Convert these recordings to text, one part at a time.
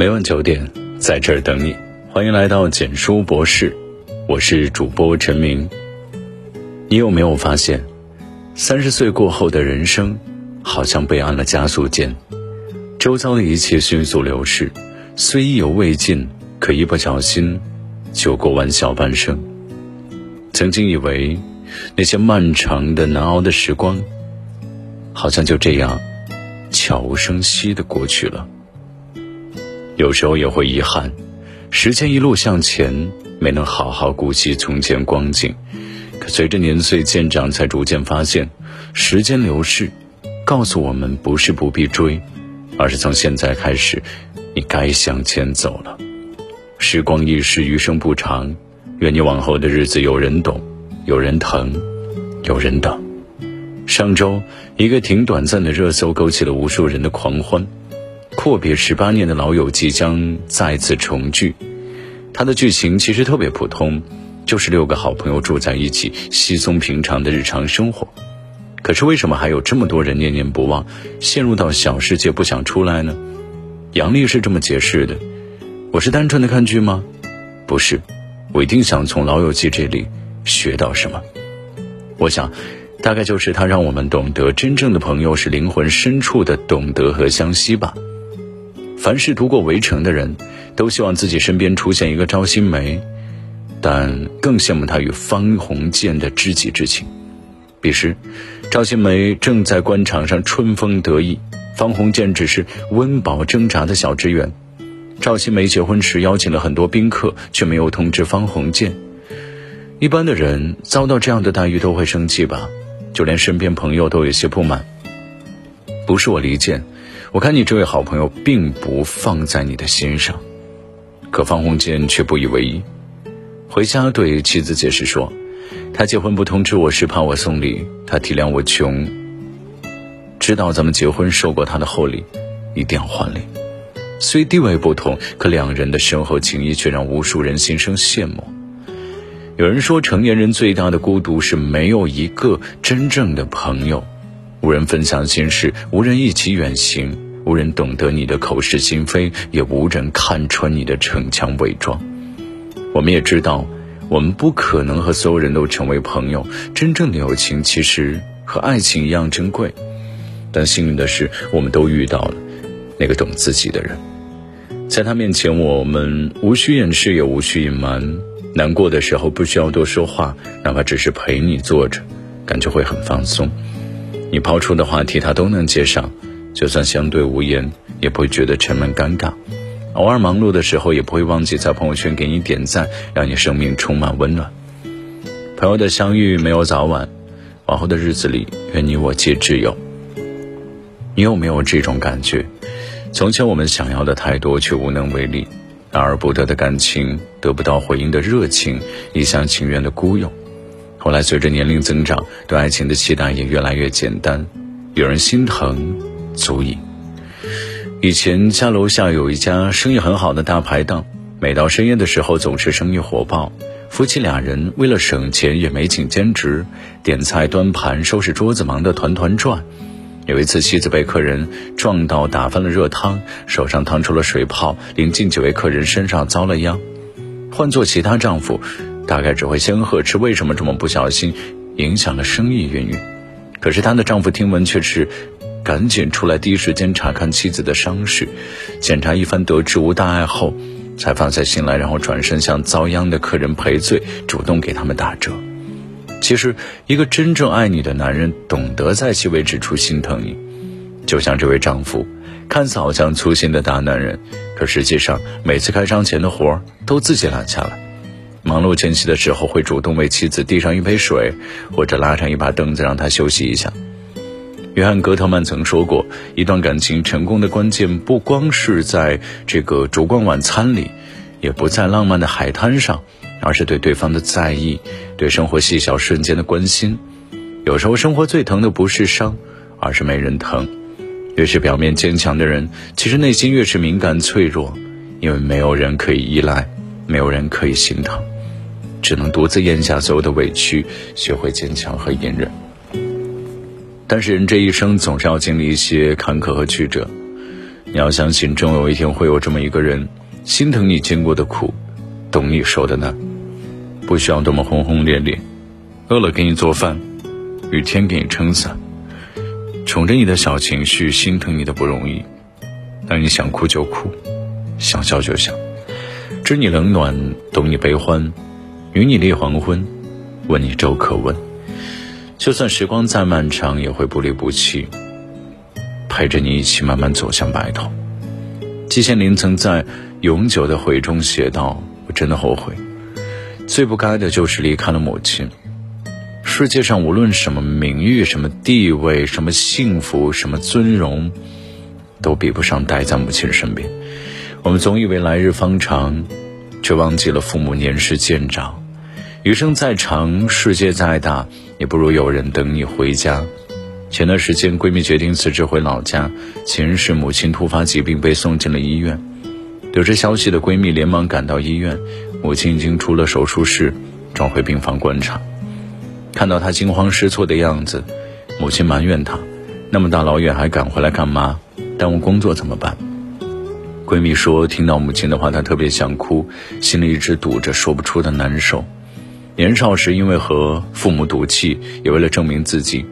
每晚九点，在这儿等你。欢迎来到简书博士，我是主播陈明。你有没有发现，三十岁过后的人生，好像被按了加速键，周遭的一切迅速流逝，虽意犹未尽，可一不小心，就过完小半生。曾经以为，那些漫长的难熬的时光，好像就这样。悄无声息的过去了。有时候也会遗憾，时间一路向前，没能好好顾惜从前光景。可随着年岁渐长，才逐渐发现，时间流逝，告诉我们不是不必追，而是从现在开始，你该向前走了。时光易逝，余生不长，愿你往后的日子有人懂，有人疼，有人等。上周，一个挺短暂的热搜勾起了无数人的狂欢。阔别十八年的老友即将再次重聚。它的剧情其实特别普通，就是六个好朋友住在一起，稀松平常的日常生活。可是为什么还有这么多人念念不忘，陷入到小世界不想出来呢？杨笠是这么解释的：“我是单纯的看剧吗？不是，我一定想从《老友记》这里学到什么。我想。”大概就是他让我们懂得，真正的朋友是灵魂深处的懂得和相惜吧。凡是读过《围城》的人，都希望自己身边出现一个赵新梅，但更羡慕他与方鸿渐的知己之情。彼时，赵新梅正在官场上春风得意，方鸿渐只是温饱挣扎的小职员。赵新梅结婚时邀请了很多宾客，却没有通知方鸿渐。一般的人遭到这样的待遇都会生气吧。就连身边朋友都有些不满。不是我离间，我看你这位好朋友并不放在你的心上。可方鸿渐却不以为意，回家对妻子解释说：“他结婚不通知我是怕我送礼，他体谅我穷，知道咱们结婚受过他的厚礼，一定要还礼。虽地位不同，可两人的深厚情谊却让无数人心生羡慕。”有人说，成年人最大的孤独是没有一个真正的朋友，无人分享心事，无人一起远行，无人懂得你的口是心非，也无人看穿你的逞强伪装。我们也知道，我们不可能和所有人都成为朋友。真正的友情其实和爱情一样珍贵，但幸运的是，我们都遇到了那个懂自己的人，在他面前，我们无需掩饰，也无需隐瞒。难过的时候不需要多说话，哪怕只是陪你坐着，感觉会很放松。你抛出的话题他都能接上，就算相对无言，也不会觉得沉闷尴尬。偶尔忙碌的时候，也不会忘记在朋友圈给你点赞，让你生命充满温暖。朋友的相遇没有早晚，往后的日子里，愿你我皆挚友。你有没有这种感觉？从前我们想要的太多，却无能为力。然而不得的感情，得不到回应的热情，一厢情愿的孤勇。后来随着年龄增长，对爱情的期待也越来越简单，有人心疼，足矣。以前家楼下有一家生意很好的大排档，每到深夜的时候总是生意火爆。夫妻俩人为了省钱，也没请兼职，点菜、端盘、收拾桌子，忙得团团转。有一次，妻子被客人撞到，打翻了热汤，手上烫出了水泡，临近几位客人身上遭了殃。换做其他丈夫，大概只会先呵斥为什么这么不小心，影响了生意运营。可是她的丈夫听闻却是赶紧出来，第一时间查看妻子的伤势，检查一番得知无大碍后，才放下心来，然后转身向遭殃的客人赔罪，主动给他们打折。其实，一个真正爱你的男人，懂得在细微之处心疼你。就像这位丈夫，看似好像粗心的大男人，可实际上每次开张前的活儿都自己揽下来。忙碌间隙的时候，会主动为妻子递上一杯水，或者拉上一把凳子让她休息一下。约翰·格特曼曾说过，一段感情成功的关键，不光是在这个烛光晚餐里，也不在浪漫的海滩上。而是对对方的在意，对生活细小瞬间的关心。有时候，生活最疼的不是伤，而是没人疼。越是表面坚强的人，其实内心越是敏感脆弱，因为没有人可以依赖，没有人可以心疼，只能独自咽下所有的委屈，学会坚强和隐忍。但是，人这一生总是要经历一些坎坷和曲折，你要相信，终有一天会有这么一个人，心疼你经过的苦，懂你受的难。不需要多么轰轰烈烈，饿了给你做饭，雨天给你撑伞，宠着你的小情绪，心疼你的不容易。当你想哭就哭，想笑就笑，知你冷暖，懂你悲欢，与你立黄昏，问你粥可温。就算时光再漫长，也会不离不弃。陪着你一起慢慢走向白头。季羡林曾在《永久的悔》中写道：“我真的后悔，最不该的就是离开了母亲。世界上无论什么名誉、什么地位、什么幸福、什么尊荣，都比不上待在母亲身边。我们总以为来日方长，却忘记了父母年事渐长。余生再长，世界再大，也不如有人等你回家。”前段时间，闺蜜决定辞职回老家。前世母亲突发疾病被送进了医院。得知消息的闺蜜连忙赶到医院，母亲已经出了手术室，转回病房观察。看到她惊慌失措的样子，母亲埋怨她：“那么大老远还赶回来干嘛？耽误工作怎么办？”闺蜜说：“听到母亲的话，她特别想哭，心里一直堵着说不出的难受。年少时因为和父母赌气，也为了证明自己。”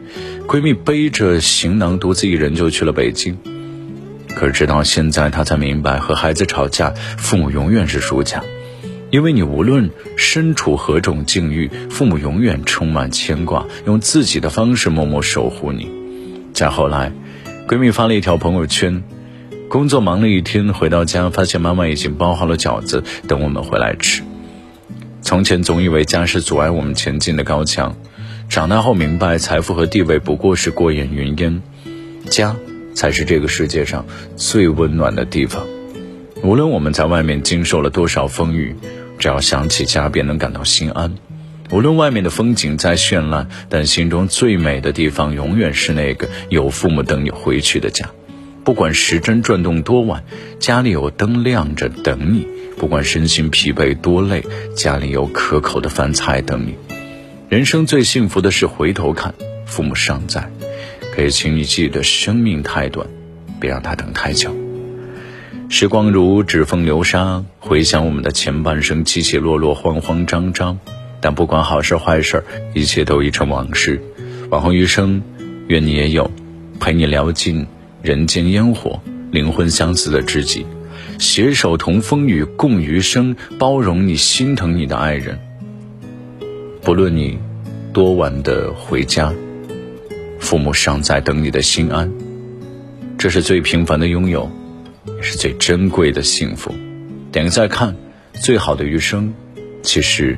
闺蜜背着行囊，独自一人就去了北京。可是直到现在，她才明白，和孩子吵架，父母永远是输家，因为你无论身处何种境遇，父母永远充满牵挂，用自己的方式默默守护你。再后来，闺蜜发了一条朋友圈：工作忙了一天，回到家发现妈妈已经包好了饺子，等我们回来吃。从前总以为家是阻碍我们前进的高墙。长大后明白，财富和地位不过是过眼云烟，家才是这个世界上最温暖的地方。无论我们在外面经受了多少风雨，只要想起家，便能感到心安。无论外面的风景再绚烂，但心中最美的地方，永远是那个有父母等你回去的家。不管时针转动多晚，家里有灯亮着等你；不管身心疲惫多累，家里有可口的饭菜等你。人生最幸福的是回头看，父母尚在，可以请你记得，生命太短，别让他等太久。时光如指缝流沙，回想我们的前半生，起起落落，慌慌张张。但不管好事坏事，一切都已成往事。往后余生，愿你也有陪你聊尽人间烟火、灵魂相似的知己，携手同风雨，共余生，包容你、心疼你的爱人。不论你多晚的回家，父母尚在等你的心安，这是最平凡的拥有，也是最珍贵的幸福。点个再看，最好的余生，其实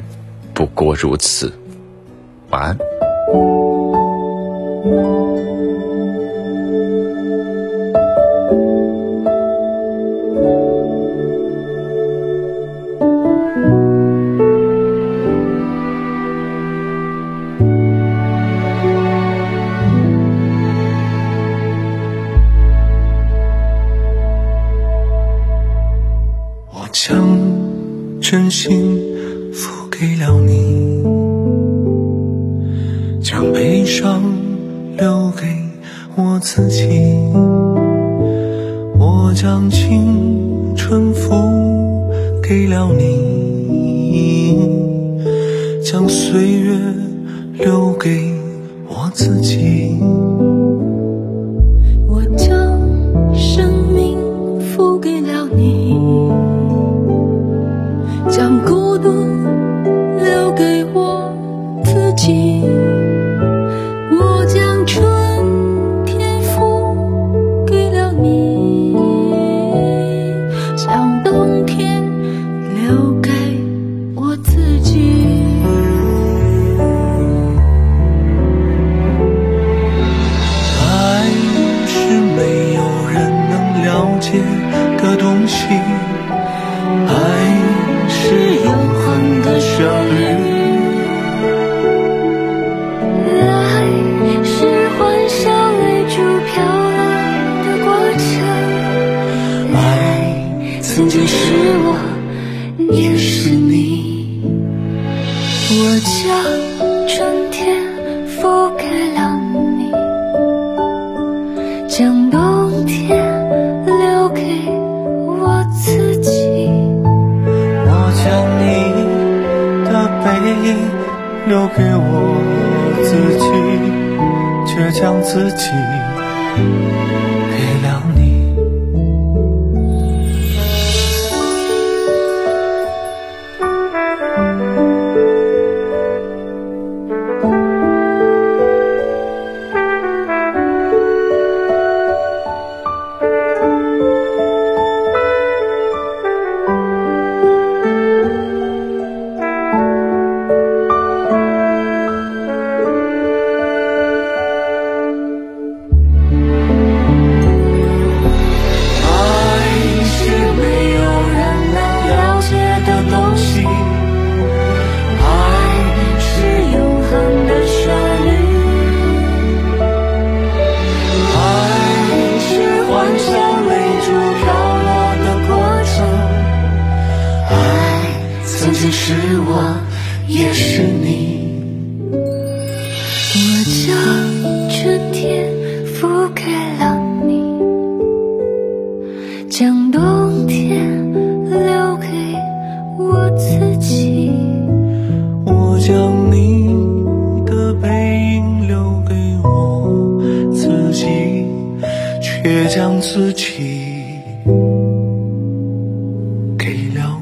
不过如此。晚安。真心付给了你，将悲伤留给我自己。我将青春付给了你，将岁月留给我自己。也是你。我将春天付给了你将冬天留给我自己。我将你的背影留给我自己却将自己给了你。long.